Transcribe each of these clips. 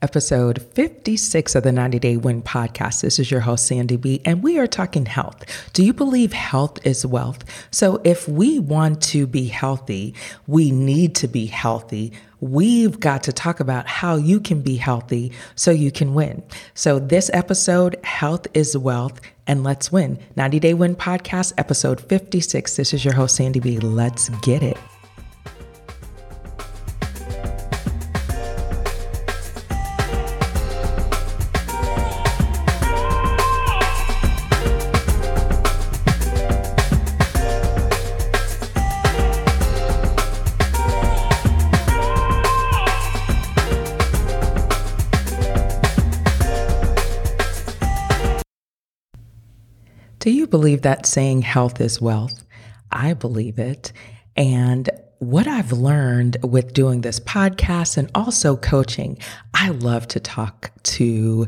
episode 56 of the 90 Day Win podcast. This is your host, Sandy B, and we are talking health. Do you believe health is wealth? So, if we want to be healthy, we need to be healthy. We've got to talk about how you can be healthy so you can win. So, this episode, Health is Wealth, and Let's Win. 90 Day Win podcast, episode 56. This is your host, Sandy B. Let's get it. Do you believe that saying health is wealth? I believe it. And what I've learned with doing this podcast and also coaching, I love to talk to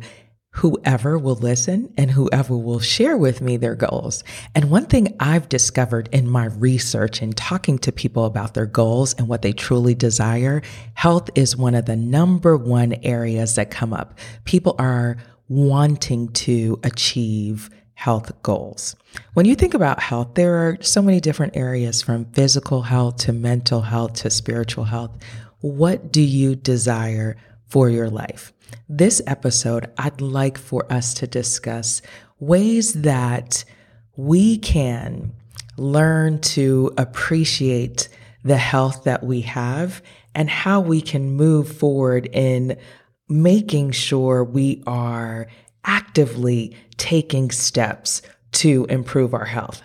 whoever will listen and whoever will share with me their goals. And one thing I've discovered in my research and talking to people about their goals and what they truly desire, health is one of the number one areas that come up. People are wanting to achieve health goals. When you think about health, there are so many different areas from physical health to mental health to spiritual health. What do you desire for your life? This episode, I'd like for us to discuss ways that we can learn to appreciate the health that we have and how we can move forward in making sure we are actively taking steps to improve our health.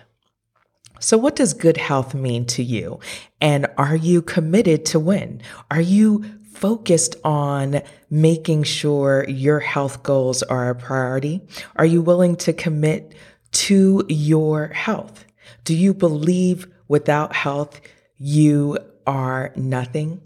So, what does good health mean to you? And are you committed to win? Are you focused on making sure your health goals are a priority? Are you willing to commit to your health? Do you believe without health you are nothing?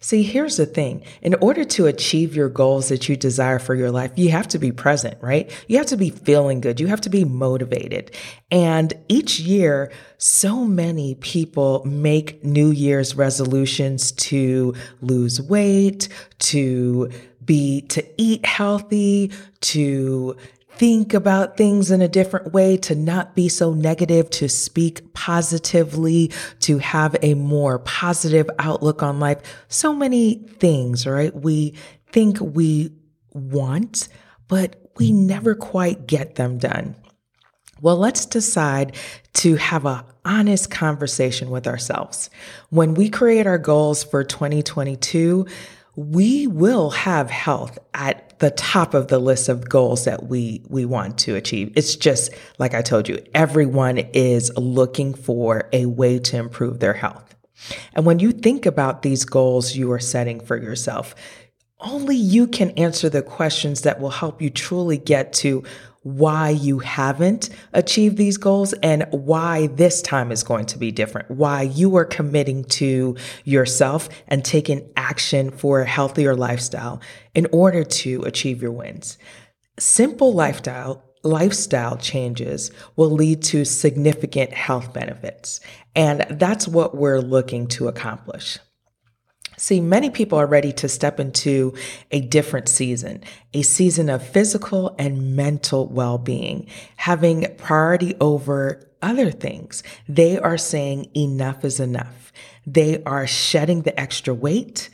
See, here's the thing. In order to achieve your goals that you desire for your life, you have to be present, right? You have to be feeling good. You have to be motivated. And each year, so many people make New Year's resolutions to lose weight, to be, to eat healthy, to think about things in a different way, to not be so negative, to speak positively, to have a more positive outlook on life. So many things, right? We think we want, but we never quite get them done. Well, let's decide to have a honest conversation with ourselves. When we create our goals for 2022, we will have health at the top of the list of goals that we we want to achieve. It's just like I told you, everyone is looking for a way to improve their health. And when you think about these goals you are setting for yourself, only you can answer the questions that will help you truly get to why you haven't achieved these goals and why this time is going to be different, why you are committing to yourself and taking action for a healthier lifestyle in order to achieve your wins. Simple lifestyle lifestyle changes will lead to significant health benefits. And that's what we're looking to accomplish. See, many people are ready to step into a different season, a season of physical and mental well being, having priority over other things. They are saying enough is enough. They are shedding the extra weight,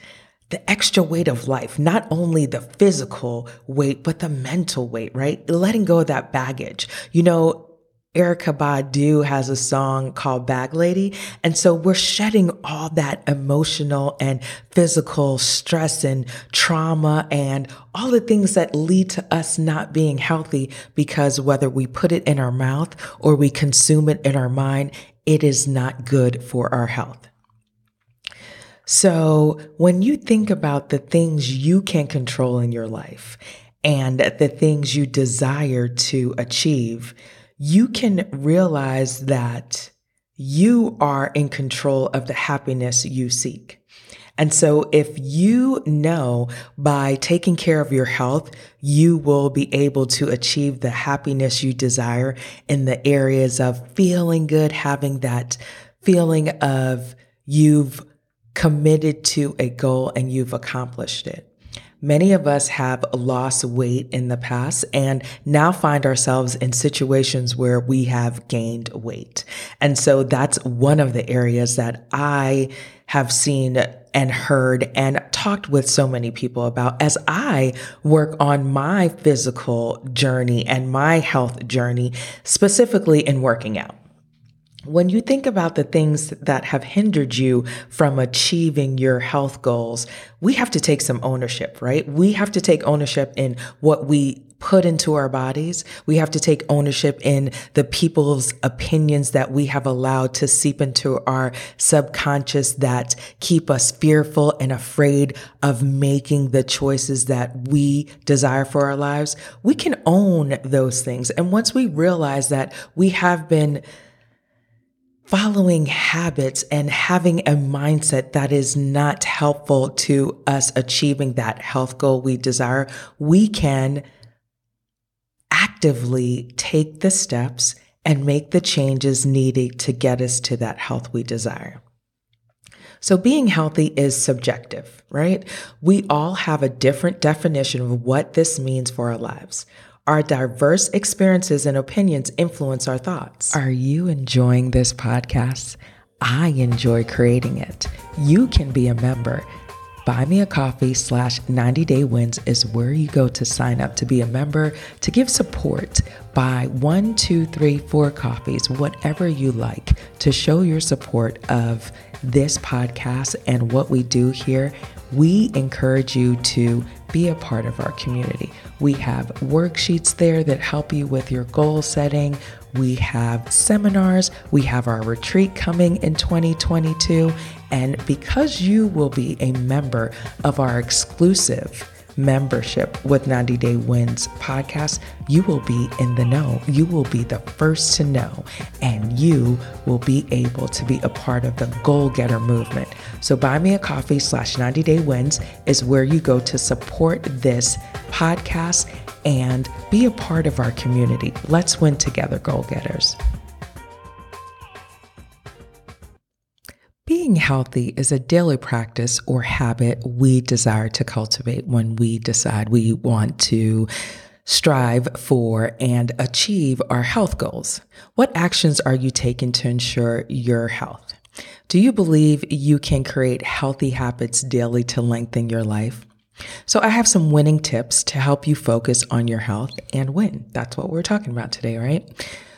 the extra weight of life, not only the physical weight, but the mental weight, right? Letting go of that baggage. You know, Erykah Badu has a song called Bag Lady. And so we're shedding all that emotional and physical stress and trauma and all the things that lead to us not being healthy because whether we put it in our mouth or we consume it in our mind, it is not good for our health. So when you think about the things you can control in your life and the things you desire to achieve, you can realize that you are in control of the happiness you seek. And so if you know by taking care of your health, you will be able to achieve the happiness you desire in the areas of feeling good, having that feeling of you've committed to a goal and you've accomplished it. Many of us have lost weight in the past and now find ourselves in situations where we have gained weight. And so that's one of the areas that I have seen and heard and talked with so many people about as I work on my physical journey and my health journey, specifically in working out. When you think about the things that have hindered you from achieving your health goals, we have to take some ownership, right? We have to take ownership in what we put into our bodies. We have to take ownership in the people's opinions that we have allowed to seep into our subconscious that keep us fearful and afraid of making the choices that we desire for our lives. We can own those things. And once we realize that we have been following habits and having a mindset that is not helpful to us achieving that health goal we desire, we can actively take the steps and make the changes needed to get us to that health we desire. So being healthy is subjective, right? We all have a different definition of what this means for our lives. Our diverse experiences and opinions influence our thoughts. Are you enjoying this podcast? I enjoy creating it. You can be a member. Buy me a coffee slash 90 day wins is where you go to sign up to be a member to give support. Buy one, two, three, four coffees, whatever you like, to show your support of this podcast and what we do here. We encourage you to be a part of our community. We have worksheets there that help you with your goal setting. We have seminars. We have our retreat coming in 2022. And because you will be a member of our exclusive membership with 90 Day Wins podcast, you will be in the know. You will be the first to know, and you will be able to be a part of the goal getter movement. So, buy me a coffee slash 90 Day Wins is where you go to support this podcast and be a part of our community. Let's win together, goal getters. Being healthy is a daily practice or habit we desire to cultivate when we decide we want to strive for and achieve our health goals. What actions are you taking to ensure your health? Do you believe you can create healthy habits daily to lengthen your life? So, I have some winning tips to help you focus on your health and win. That's what we're talking about today, right?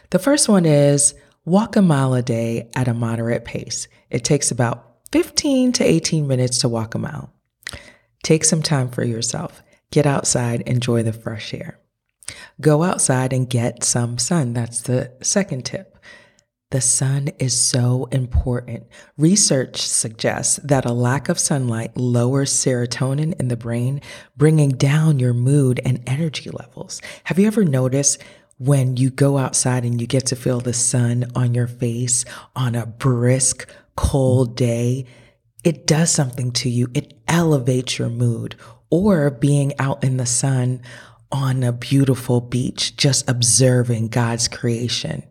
The first one is walk a mile a day at a moderate pace. It takes about 15 to 18 minutes to walk a mile. Take some time for yourself. Get outside, enjoy the fresh air. Go outside and get some sun. That's the second tip. The sun is so important. Research suggests that a lack of sunlight lowers serotonin in the brain, bringing down your mood and energy levels. Have you ever noticed when you go outside and you get to feel the sun on your face on a brisk, cold day, it does something to you. It elevates your mood. Or being out in the sun on a beautiful beach, just observing God's creation.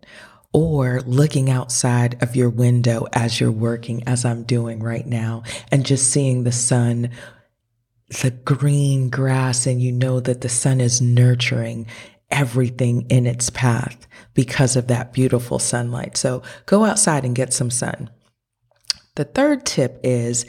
Or looking outside of your window as you're working, as I'm doing right now, and just seeing the sun, the green grass, and you know that the sun is nurturing everything in its path because of that beautiful sunlight. So go outside and get some sun. The third tip is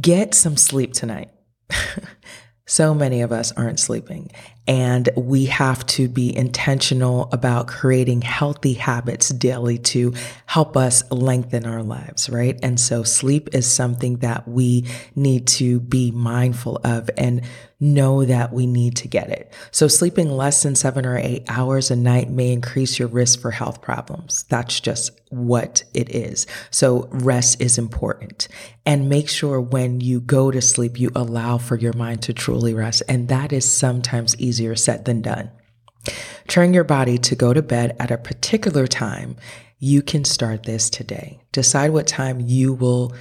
get some sleep tonight. so many of us aren't sleeping, and we have to be intentional about creating healthy habits daily to help us lengthen our lives, right? And so sleep is something that we need to be mindful of and know that we need to get it. So, sleeping less than seven or eight hours a night may increase your risk for health problems. That's just what it is. So, rest is important. And make sure when you go to sleep, you allow for your mind to truly rest. And that is sometimes easier said than done. Train your body to go to bed at a particular time. You can start this today. Decide what time you will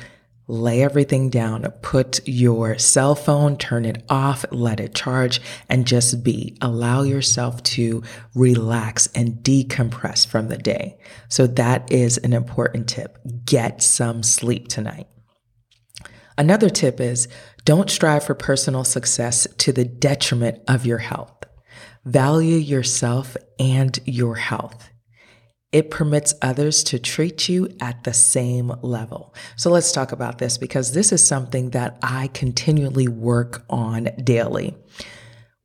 lay everything down, put your cell phone, turn it off, let it charge, and just be. Allow yourself to relax and decompress from the day. So, that is an important tip. Get some sleep tonight. Another tip is Don't strive for personal success to the detriment of your health. Value yourself and your health. It permits others to treat you at the same level. So let's talk about this because this is something that I continually work on daily.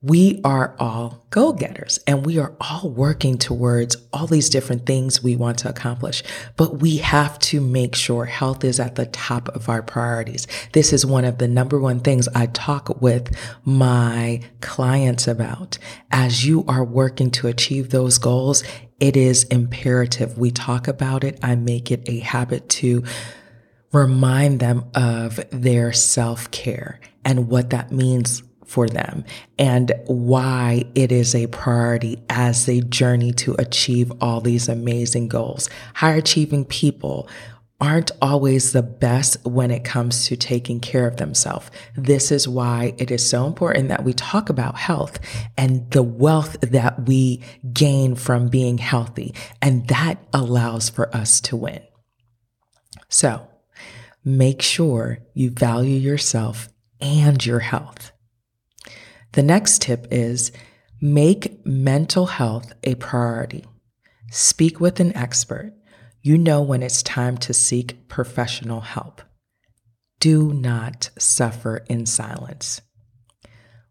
We are all goal getters and we are all working towards all these different things we want to accomplish, but we have to make sure health is at the top of our priorities. This is one of the number one things I talk with my clients about. As you are working to achieve those goals, it is imperative we talk about it. I make it a habit to remind them of their self care and what that means for them and why it is a priority as they journey to achieve all these amazing goals. High achieving people aren't always the best when it comes to taking care of themselves. This is why it is so important that we talk about health and the wealth that we gain from being healthy. And that allows for us to win. So make sure you value yourself and your health. The next tip is make mental health a priority. Speak with an expert. You know when it's time to seek professional help. Do not suffer in silence.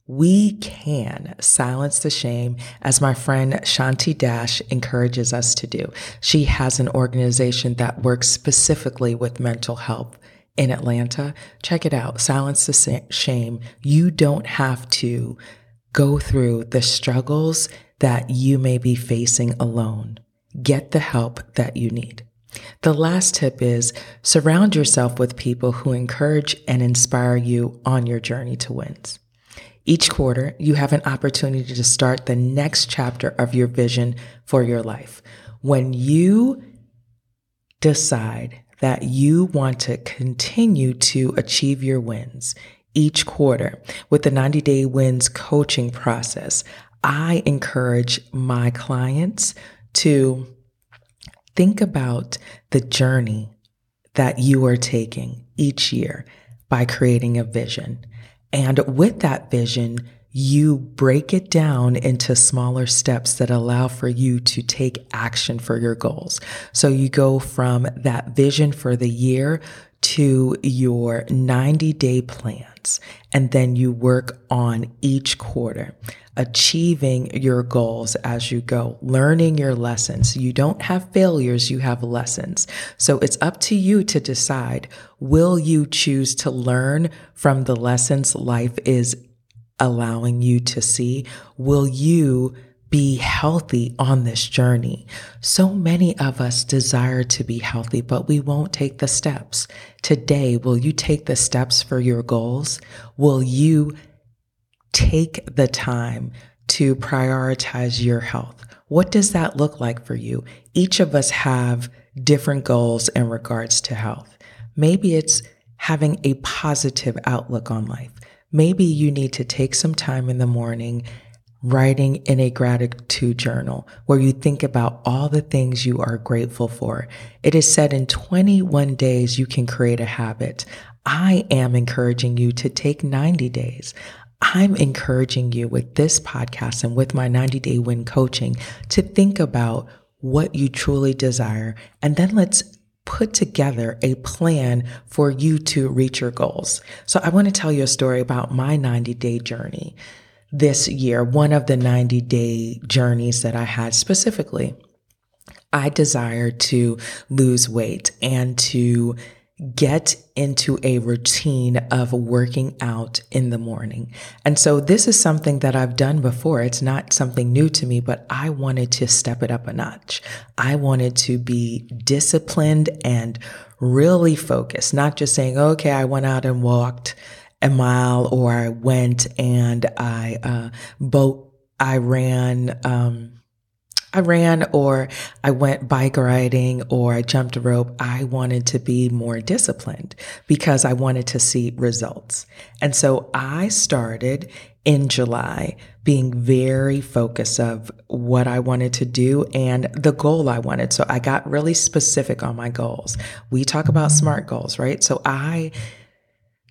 We can silence the shame as my friend Shanti Das encourages us to do. She has an organization that works specifically with mental health in Atlanta, check it out. Silence the shame. You don't have to go through the struggles that you may be facing alone. Get the help that you need. The last tip is surround yourself with people who encourage and inspire you on your journey to wins. Each quarter, you have an opportunity to start the next chapter of your vision for your life. When you decide that you want to continue to achieve your wins each quarter with the 90 day wins coaching process. I encourage my clients to think about the journey that you are taking each year by creating a vision. And with that vision, you break it down into smaller steps that allow for you to take action for your goals. So you go from that vision for the year to your 90 day plans, and then you work on each quarter, achieving your goals as you go, learning your lessons. You don't have failures, you have lessons. So it's up to you to decide will you choose to learn from the lessons life is allowing you to see? Will you be healthy on this journey? So many of us desire to be healthy, but we won't take the steps. Today, will you take the steps for your goals? Will you take the time to prioritize your health? What does that look like for you? Each of us have different goals in regards to health. Maybe it's having a positive outlook on life. Maybe you need to take some time in the morning writing in a gratitude journal where you think about all the things you are grateful for. It is said in 21 days you can create a habit. I am encouraging you to take 90 days. I'm encouraging you with this podcast and with my 90 day win coaching to think about what you truly desire. And then let's put together a plan for you to reach your goals. So I want to tell you a story about my 90 day journey this year. One of the 90 day journeys that I had specifically. I desired to lose weight and to get into a routine of working out in the morning. And so this is something that I've done before. It's not something new to me, but I wanted to step it up a notch. I wanted to be disciplined and really focused, not just saying, okay, I went out and walked a mile or I went and I uh, boat, I ran, um, I ran or I went bike riding or I jumped a rope. I wanted to be more disciplined because I wanted to see results. And so I started in July being very focused of what I wanted to do and the goal I wanted. So I got really specific on my goals. We talk about SMART goals, right? So I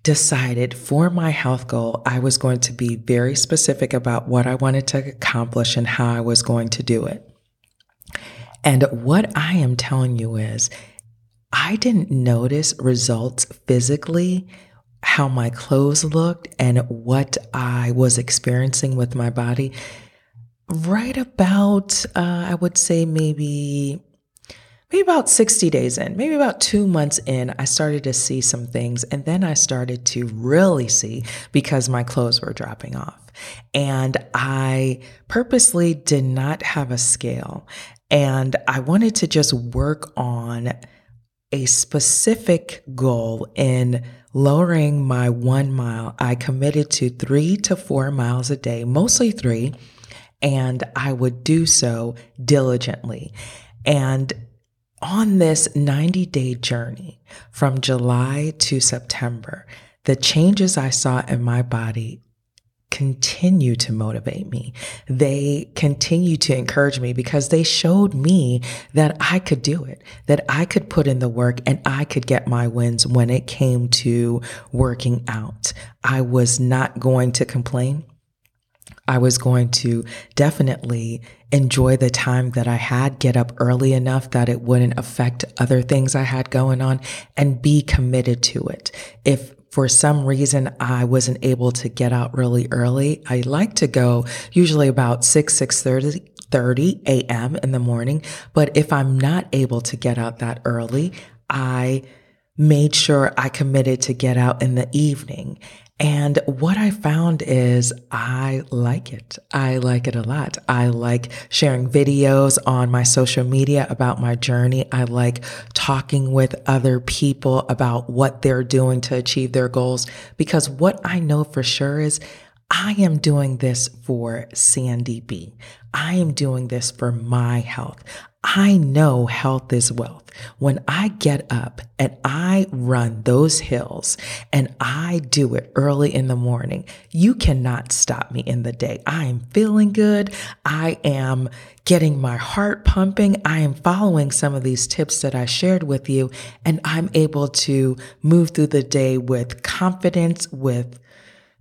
decided for my health goal, I was going to be very specific about what I wanted to accomplish and how I was going to do it. And what I am telling you is, I didn't notice results physically, how my clothes looked, and what I was experiencing with my body. Right about, uh, I would say maybe maybe about 60 days in, maybe about two months in, I started to see some things. And then I started to really see because my clothes were dropping off. And I purposely did not have a scale. And I wanted to just work on a specific goal in lowering my one mile. I committed to three to four miles a day, mostly three, and I would do so diligently. And on this 90 day journey from July to September, the changes I saw in my body continue to motivate me. They continue to encourage me because they showed me that I could do it, that I could put in the work and I could get my wins when it came to working out. I was not going to complain. I was going to definitely enjoy the time that I had, get up early enough that it wouldn't affect other things I had going on and be committed to it. If for some reason I wasn't able to get out really early, I like to go usually about 6, 6 30, 30 a.m. in the morning. But if I'm not able to get out that early, I made sure I committed to get out in the evening. And what I found is I like it. I like it a lot. I like sharing videos on my social media about my journey. I like talking with other people about what they're doing to achieve their goals because what I know for sure is I am doing this for Sandy. I am doing this for my health. I know health is wealth. When I get up and I run those hills and I do it early in the morning, you cannot stop me in the day. I am feeling good. I am getting my heart pumping. I am following some of these tips that I shared with you, and I'm able to move through the day with confidence, with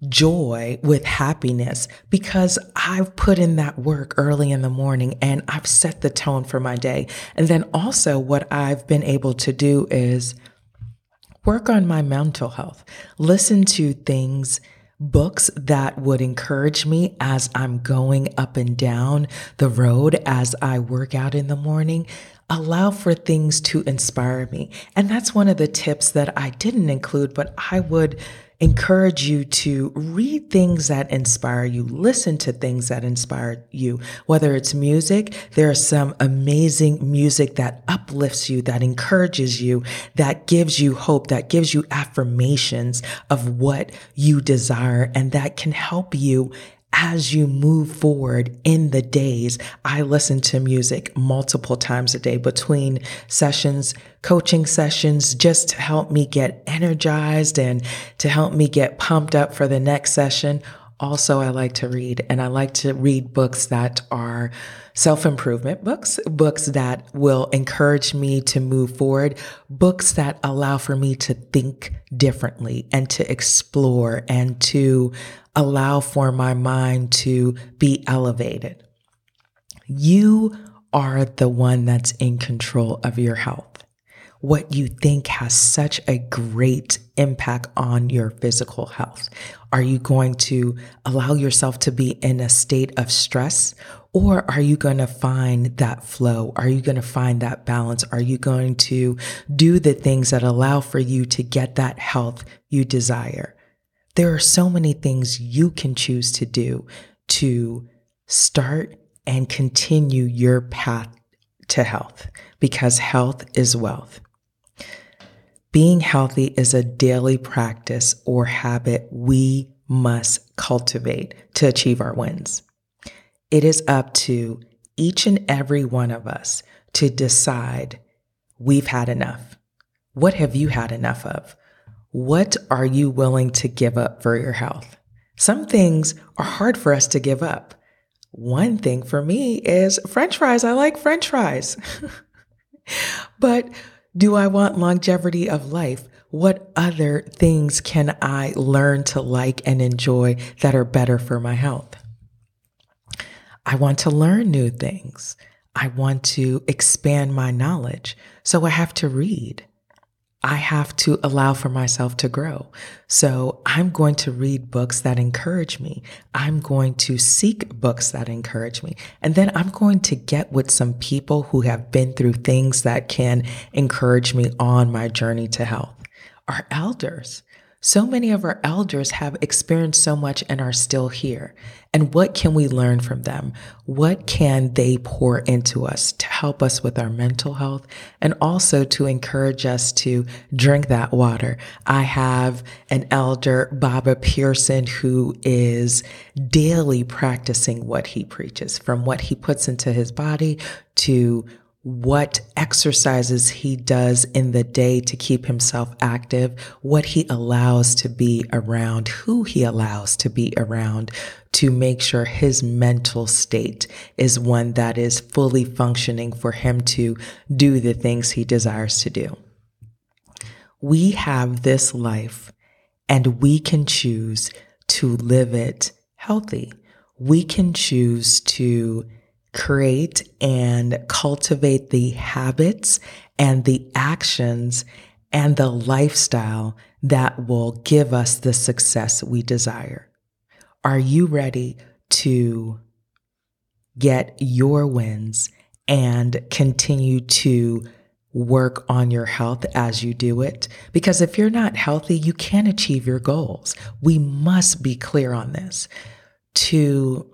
joy with happiness because I've put in that work early in the morning and I've set the tone for my day. And then also, what I've been able to do is work on my mental health, listen to things. Books that would encourage me as I'm going up and down the road as I work out in the morning allow for things to inspire me. And that's one of the tips that I didn't include, but I would encourage you to read things that inspire you, listen to things that inspire you, whether it's music. There is some amazing music that uplifts you, that encourages you, that gives you hope, that gives you affirmations of what you desire, and that can help you as you move forward in the days, I listen to music multiple times a day between sessions, coaching sessions, just to help me get energized and to help me get pumped up for the next session. Also, I like to read and I like to read books that are self improvement books, books that will encourage me to move forward, books that allow for me to think differently and to explore and to allow for my mind to be elevated. You are the one that's in control of your health. What you think has such a great impact on your physical health. Are you going to allow yourself to be in a state of stress or are you going to find that flow? Are you going to find that balance? Are you going to do the things that allow for you to get that health you desire? There are so many things you can choose to do to start and continue your path to health because health is wealth. Being healthy is a daily practice or habit we must cultivate to achieve our wins. It is up to each and every one of us to decide we've had enough. What have you had enough of? What are you willing to give up for your health? Some things are hard for us to give up. One thing for me is french fries. I like french fries. but do I want longevity of life? What other things can I learn to like and enjoy that are better for my health? I want to learn new things. I want to expand my knowledge. So I have to read. I have to allow for myself to grow. So I'm going to read books that encourage me. I'm going to seek books that encourage me. And then I'm going to get with some people who have been through things that can encourage me on my journey to health. Our elders, so many of our elders have experienced so much and are still here. And what can we learn from them? What can they pour into us to help us with our mental health and also to encourage us to drink that water? I have an elder, Baba Pearson, who is daily practicing what he preaches from what he puts into his body to what exercises he does in the day to keep himself active, what he allows to be around, who he allows to be around to make sure his mental state is one that is fully functioning for him to do the things he desires to do. We have this life and we can choose to live it healthy. We can choose to create and cultivate the habits and the actions and the lifestyle that will give us the success we desire. Are you ready to get your wins and continue to work on your health as you do it. Because if you're not healthy, you can't achieve your goals. We must be clear on this. To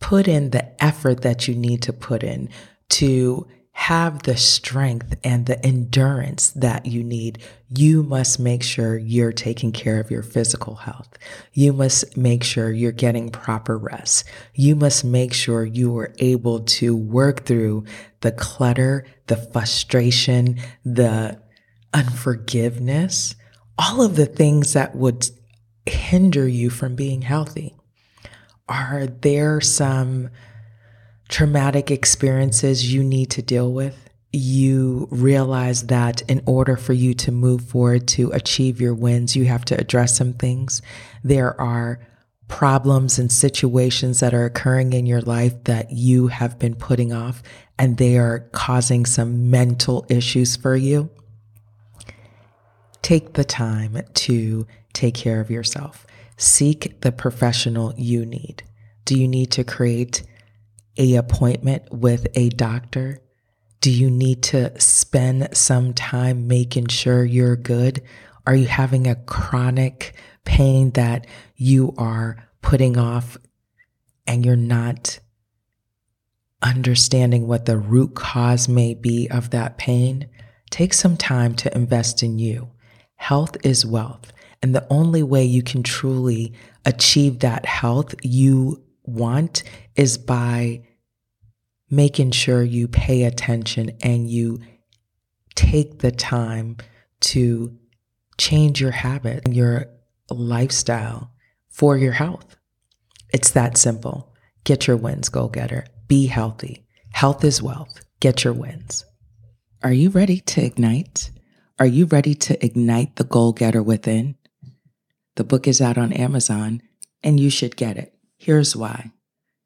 put in the effort that you need to put in to have the strength and the endurance that you need, you must make sure you're taking care of your physical health. You must make sure you're getting proper rest. You must make sure you are able to work through the clutter, the frustration, the unforgiveness, all of the things that would hinder you from being healthy. Are there some traumatic experiences you need to deal with? You realize that in order for you to move forward to achieve your wins, you have to address some things. There are problems and situations that are occurring in your life that you have been putting off and they are causing some mental issues for you. Take the time to take care of yourself. Seek the professional you need. Do you need to create a appointment with a doctor? Do you need to spend some time making sure you're good? Are you having a chronic pain that you are putting off and you're not understanding what the root cause may be of that pain? Take some time to invest in you. Health is wealth. And the only way you can truly achieve that health you want is by making sure you pay attention and you take the time to change your habit and your lifestyle for your health. It's that simple. Get your wins, go getter. Be healthy. Health is wealth. Get your wins. Are you ready to ignite? Are you ready to ignite the goal getter within? The book is out on Amazon and you should get it. Here's why.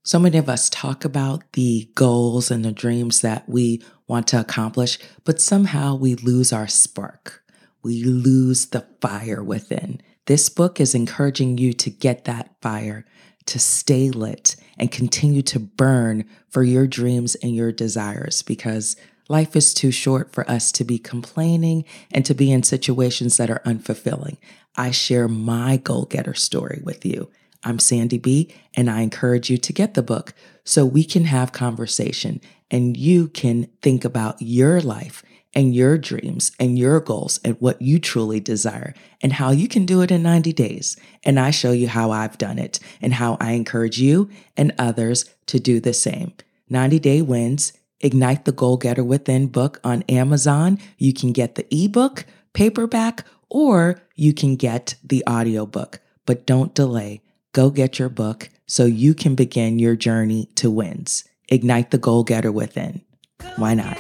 So many of us talk about the goals and the dreams that we want to accomplish, but somehow we lose our spark. We lose the fire within. This book is encouraging you to get that fire, to stay lit, and continue to burn for your dreams and your desires because Life is too short for us to be complaining and to be in situations that are unfulfilling. I share my goal getter story with you. I'm Sandy B, and I encourage you to get the book so we can have conversation and you can think about your life and your dreams and your goals and what you truly desire and how you can do it in 90 days. And I show you how I've done it and how I encourage you and others to do the same. 90 Day Wins Ignite the Goal Getter Within book on Amazon. You can get the ebook, paperback, or you can get the audiobook. But don't delay. Go get your book so you can begin your journey to wins. Ignite the Goal Getter Within. Why not?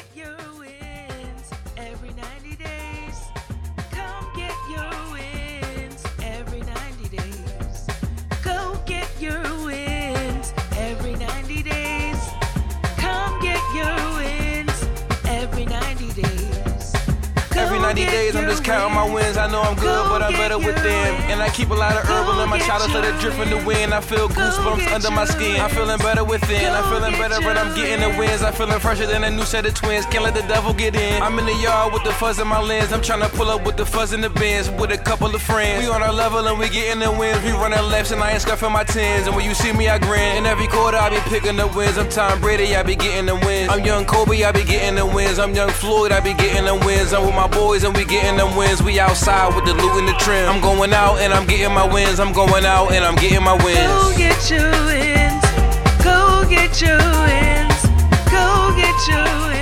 90 days, I'm just counting my wins. I know I'm good, but I'm better with them. And I keep a lot of herbal in my chalice, let it drift in the wind. I feel goosebumps under my skin. I'm feeling better within. I'm feeling better when I'm getting the wins. I'm feeling fresher than a new set of twins. Can't let the devil get in. I'm in the yard with the fuzz in my lens. I'm trying to pull up with the fuzz in the bins with a couple of friends. We on our level and we getting the wins. We running laps and I ain't scuffing my tens. And when you see me, I grin. In every quarter, I be picking the wins. I'm Tom Brady, I be getting the wins. I'm young Kobe, I be getting the wins. I'm young Floyd, I be getting the wins. I'm with my boys and we getting them wins. We outside with the loot and the trim. I'm going out and I'm getting my wins. I'm going out and I'm getting my wins. Go get your wins. Go get your wins. Go get your wins.